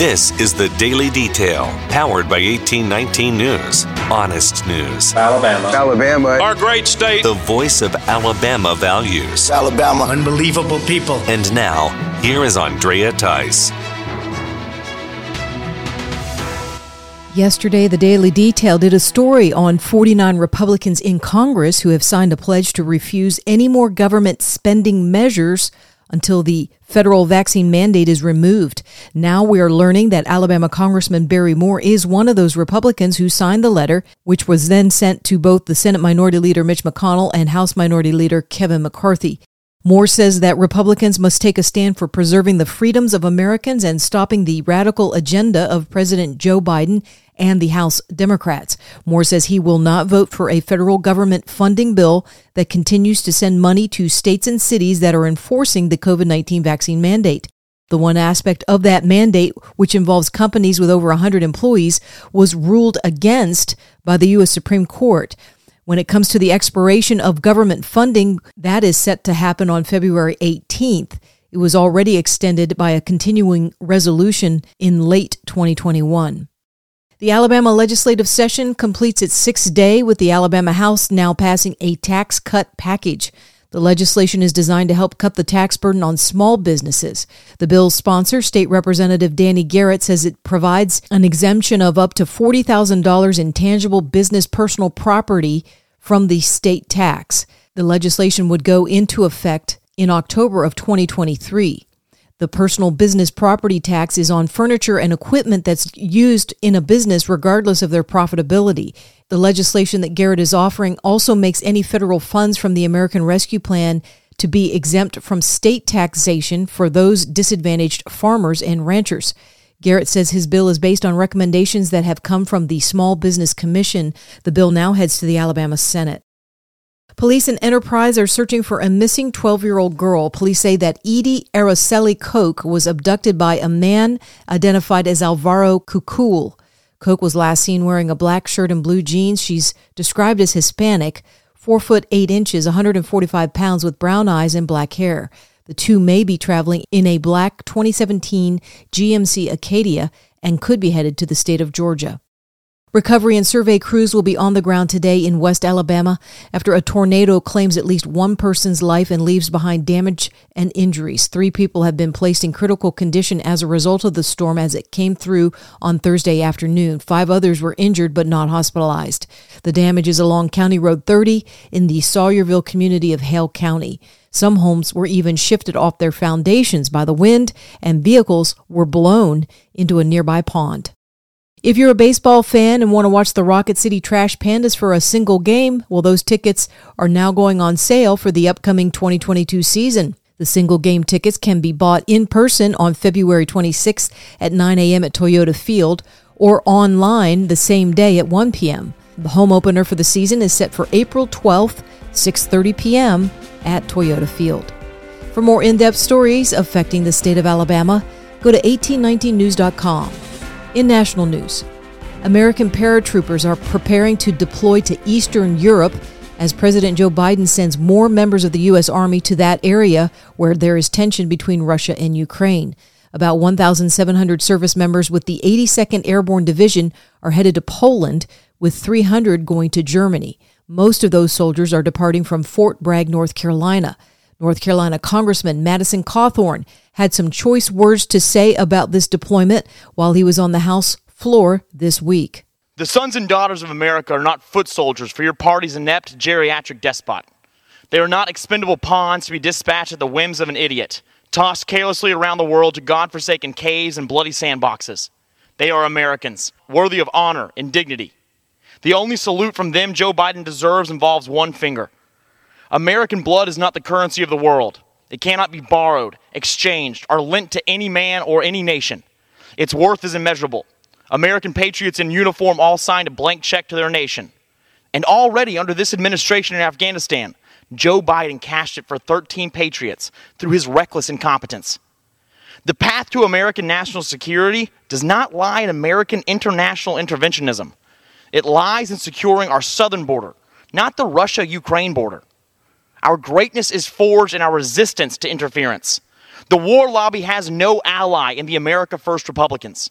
This is the Daily Detail, powered by 1819 News. Honest news. Alabama. Alabama. Our great state. The voice of Alabama values. Alabama. Unbelievable people. And now, here is Andrea Tice. Yesterday, the Daily Detail did a story on 49 Republicans in Congress who have signed a pledge to refuse any more government spending measures until the federal vaccine mandate is removed. Now we are learning that Alabama Congressman Barry Moore is one of those Republicans who signed the letter, which was then sent to both the Senate Minority Leader Mitch McConnell and House Minority Leader Kevin McCarthy. Moore says that Republicans must take a stand for preserving the freedoms of Americans and stopping the radical agenda of President Joe Biden and the House Democrats. Moore says he will not vote for a federal government funding bill that continues to send money to states and cities that are enforcing the COVID 19 vaccine mandate. The one aspect of that mandate, which involves companies with over 100 employees, was ruled against by the U.S. Supreme Court. When it comes to the expiration of government funding, that is set to happen on February 18th. It was already extended by a continuing resolution in late 2021. The Alabama legislative session completes its sixth day with the Alabama House now passing a tax cut package. The legislation is designed to help cut the tax burden on small businesses. The bill's sponsor, State Representative Danny Garrett, says it provides an exemption of up to $40,000 in tangible business personal property from the state tax. The legislation would go into effect in October of 2023. The personal business property tax is on furniture and equipment that's used in a business regardless of their profitability. The legislation that Garrett is offering also makes any federal funds from the American Rescue Plan to be exempt from state taxation for those disadvantaged farmers and ranchers. Garrett says his bill is based on recommendations that have come from the Small Business Commission. The bill now heads to the Alabama Senate. Police in Enterprise are searching for a missing 12 year old girl. Police say that Edie Araceli Koch was abducted by a man identified as Alvaro Cucul. Koch was last seen wearing a black shirt and blue jeans. She's described as Hispanic, 4 foot 8 inches, 145 pounds, with brown eyes and black hair. The two may be traveling in a black 2017 GMC Acadia and could be headed to the state of Georgia. Recovery and survey crews will be on the ground today in West Alabama after a tornado claims at least one person's life and leaves behind damage and injuries. Three people have been placed in critical condition as a result of the storm as it came through on Thursday afternoon. Five others were injured but not hospitalized. The damage is along County Road 30 in the Sawyerville community of Hale County. Some homes were even shifted off their foundations by the wind, and vehicles were blown into a nearby pond. If you're a baseball fan and want to watch the Rocket City Trash Pandas for a single game, well, those tickets are now going on sale for the upcoming 2022 season. The single game tickets can be bought in person on February 26th at 9 a.m. at Toyota Field or online the same day at 1 p.m. The home opener for the season is set for April 12th, 6:30 p.m at Toyota Field. For more in depth stories affecting the state of Alabama, go to 1819news.com. In national news, American paratroopers are preparing to deploy to Eastern Europe as President Joe Biden sends more members of the U.S. Army to that area where there is tension between Russia and Ukraine. About 1,700 service members with the 82nd Airborne Division are headed to Poland, with 300 going to Germany. Most of those soldiers are departing from Fort Bragg, North Carolina. North Carolina Congressman Madison Cawthorn had some choice words to say about this deployment while he was on the House floor this week. The sons and daughters of America are not foot soldiers for your party's inept geriatric despot. They are not expendable pawns to be dispatched at the whims of an idiot, tossed carelessly around the world to God-forsaken caves and bloody sandboxes. They are Americans, worthy of honor and dignity. The only salute from them Joe Biden deserves involves one finger. American blood is not the currency of the world. It cannot be borrowed, exchanged, or lent to any man or any nation. Its worth is immeasurable. American patriots in uniform all signed a blank check to their nation. And already under this administration in Afghanistan, Joe Biden cashed it for 13 patriots through his reckless incompetence. The path to American national security does not lie in American international interventionism. It lies in securing our southern border, not the Russia Ukraine border. Our greatness is forged in our resistance to interference. The war lobby has no ally in the America First Republicans.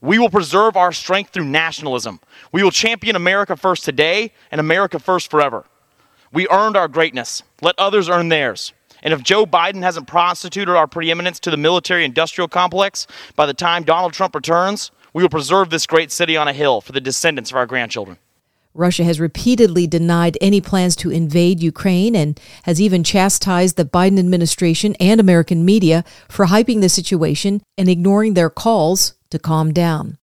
We will preserve our strength through nationalism. We will champion America First today and America First forever. We earned our greatness. Let others earn theirs. And if Joe Biden hasn't prostituted our preeminence to the military industrial complex by the time Donald Trump returns, we will preserve this great city on a hill for the descendants of our grandchildren. Russia has repeatedly denied any plans to invade Ukraine and has even chastised the Biden administration and American media for hyping the situation and ignoring their calls to calm down.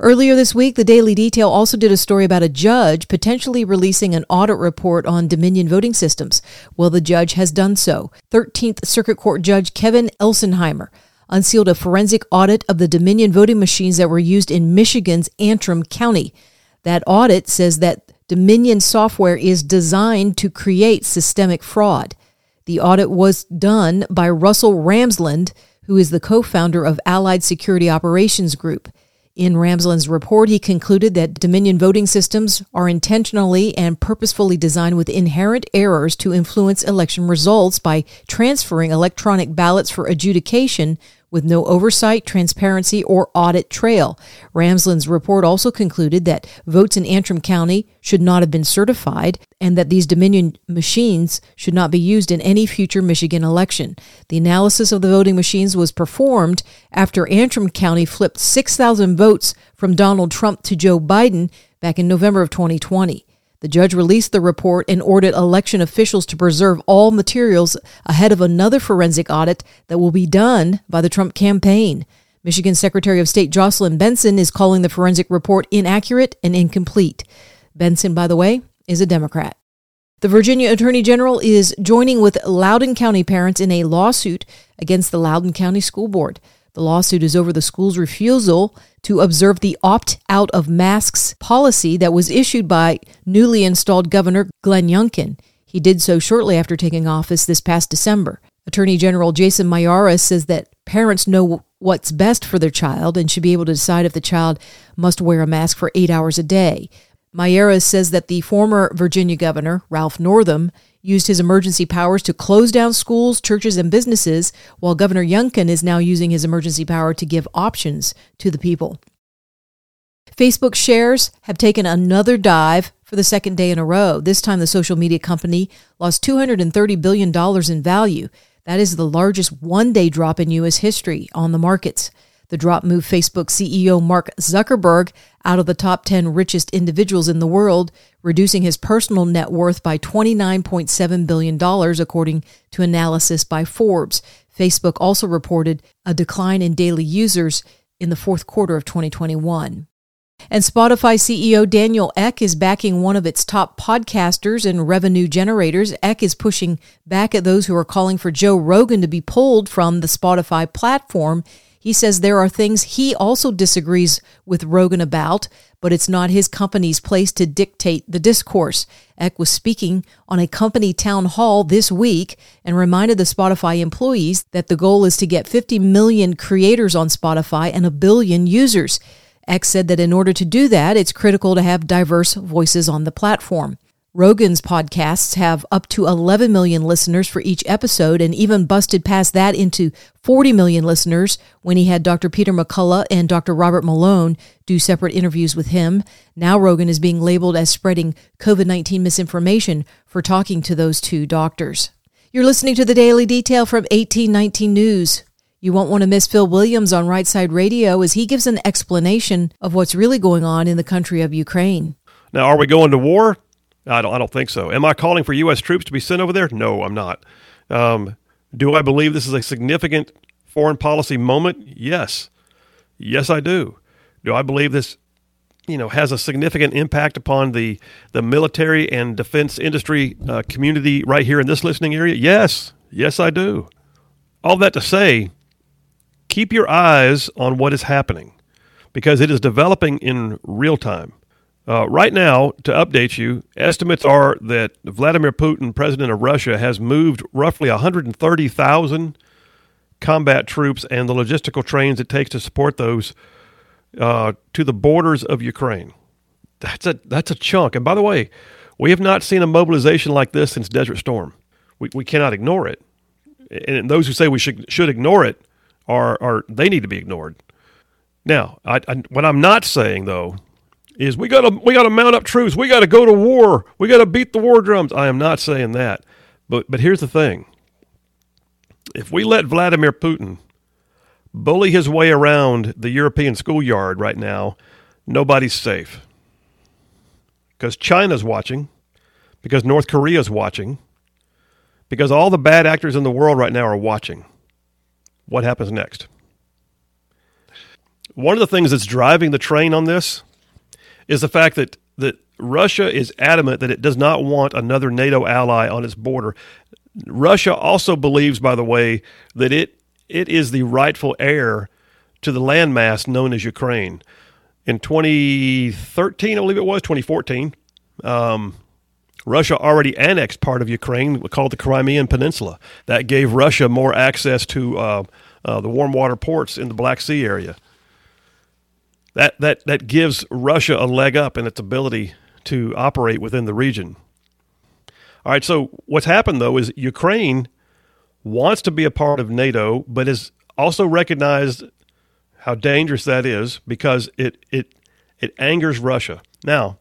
Earlier this week, the Daily Detail also did a story about a judge potentially releasing an audit report on Dominion voting systems. Well, the judge has done so. 13th Circuit Court Judge Kevin Elsenheimer unsealed a forensic audit of the Dominion voting machines that were used in Michigan's Antrim County. That audit says that Dominion software is designed to create systemic fraud. The audit was done by Russell Ramsland, who is the co founder of Allied Security Operations Group. In Ramsland's report, he concluded that Dominion voting systems are intentionally and purposefully designed with inherent errors to influence election results by transferring electronic ballots for adjudication with no oversight, transparency, or audit trail. Ramsland's report also concluded that votes in Antrim County should not have been certified and that these Dominion machines should not be used in any future Michigan election. The analysis of the voting machines was performed after Antrim County flipped 6,000 votes from Donald Trump to Joe Biden back in November of 2020. The judge released the report and ordered election officials to preserve all materials ahead of another forensic audit that will be done by the Trump campaign. Michigan Secretary of State Jocelyn Benson is calling the forensic report inaccurate and incomplete. Benson, by the way, is a Democrat. The Virginia Attorney General is joining with Loudoun County parents in a lawsuit against the Loudoun County School Board. The lawsuit is over the school's refusal to observe the opt out of masks policy that was issued by newly installed Governor Glenn Youngkin. He did so shortly after taking office this past December. Attorney General Jason Miyares says that parents know what's best for their child and should be able to decide if the child must wear a mask for eight hours a day. Miyares says that the former Virginia governor, Ralph Northam, used his emergency powers to close down schools, churches, and businesses, while Governor Youngkin is now using his emergency power to give options to the people. Facebook shares have taken another dive for the second day in a row. This time, the social media company lost $230 billion in value. That is the largest one day drop in U.S. history on the markets. The drop moved Facebook CEO Mark Zuckerberg out of the top 10 richest individuals in the world, reducing his personal net worth by $29.7 billion, according to analysis by Forbes. Facebook also reported a decline in daily users in the fourth quarter of 2021. And Spotify CEO Daniel Ek is backing one of its top podcasters and revenue generators. Ek is pushing back at those who are calling for Joe Rogan to be pulled from the Spotify platform he says there are things he also disagrees with Rogan about, but it's not his company's place to dictate the discourse. Ek was speaking on a company town hall this week and reminded the Spotify employees that the goal is to get 50 million creators on Spotify and a billion users. Ek said that in order to do that, it's critical to have diverse voices on the platform. Rogan's podcasts have up to 11 million listeners for each episode and even busted past that into 40 million listeners when he had Dr. Peter McCullough and Dr. Robert Malone do separate interviews with him. Now Rogan is being labeled as spreading COVID 19 misinformation for talking to those two doctors. You're listening to the Daily Detail from 1819 News. You won't want to miss Phil Williams on Right Side Radio as he gives an explanation of what's really going on in the country of Ukraine. Now, are we going to war? I don't, I don't think so. Am I calling for U.S. troops to be sent over there? No, I'm not. Um, do I believe this is a significant foreign policy moment? Yes. Yes, I do. Do I believe this, you know, has a significant impact upon the, the military and defense industry uh, community right here in this listening area? Yes. Yes, I do. All that to say, keep your eyes on what is happening because it is developing in real time. Uh, right now, to update you, estimates are that Vladimir Putin, president of Russia, has moved roughly 130,000 combat troops and the logistical trains it takes to support those uh, to the borders of Ukraine. That's a that's a chunk. And by the way, we have not seen a mobilization like this since Desert Storm. We, we cannot ignore it. and those who say we should should ignore it are are they need to be ignored. Now, I, I, what I'm not saying though is we got to we got to mount up troops. We got to go to war. We got to beat the war drums. I am not saying that. But but here's the thing. If we let Vladimir Putin bully his way around the European schoolyard right now, nobody's safe. Because China's watching, because North Korea's watching, because all the bad actors in the world right now are watching. What happens next? One of the things that's driving the train on this is the fact that, that Russia is adamant that it does not want another NATO ally on its border. Russia also believes, by the way, that it it is the rightful heir to the landmass known as Ukraine. In 2013, I believe it was 2014, um, Russia already annexed part of Ukraine called the Crimean Peninsula. That gave Russia more access to uh, uh, the warm water ports in the Black Sea area that that that gives Russia a leg up in its ability to operate within the region. All right, so what's happened though is Ukraine wants to be a part of NATO, but has also recognized how dangerous that is because it it it angers Russia. Now,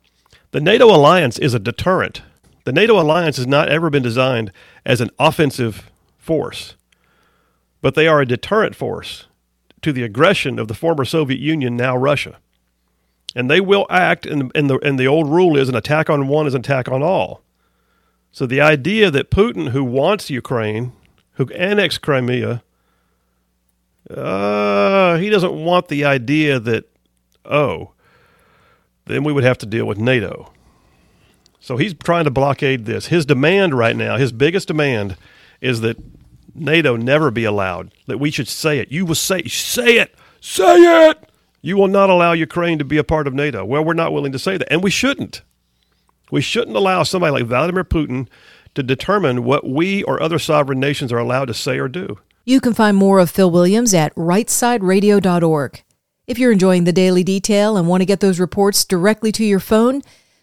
the NATO alliance is a deterrent. The NATO alliance has not ever been designed as an offensive force, but they are a deterrent force to the aggression of the former Soviet Union, now Russia. And they will act, and, and, the, and the old rule is an attack on one is an attack on all. So the idea that Putin, who wants Ukraine, who annexed Crimea, uh, he doesn't want the idea that, oh, then we would have to deal with NATO. So he's trying to blockade this. His demand right now, his biggest demand, is that NATO never be allowed. That we should say it. You will say say it. Say it. You will not allow Ukraine to be a part of NATO. Well, we're not willing to say that, and we shouldn't. We shouldn't allow somebody like Vladimir Putin to determine what we or other sovereign nations are allowed to say or do. You can find more of Phil Williams at rightsideradio.org. If you're enjoying the daily detail and want to get those reports directly to your phone,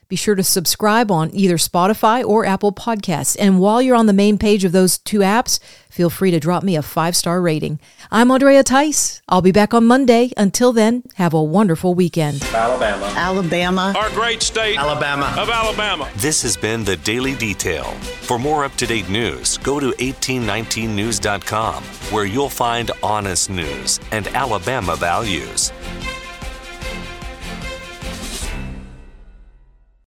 be sure to subscribe on either Spotify or Apple Podcasts. And while you're on the main page of those two apps, feel free to drop me a five star rating. I'm Andrea Tice. I'll be back on Monday. Until then, have a wonderful weekend. Alabama. Alabama. Our great state. Alabama. Of Alabama. This has been the Daily Detail. For more up to date news, go to 1819news.com, where you'll find honest news and Alabama values.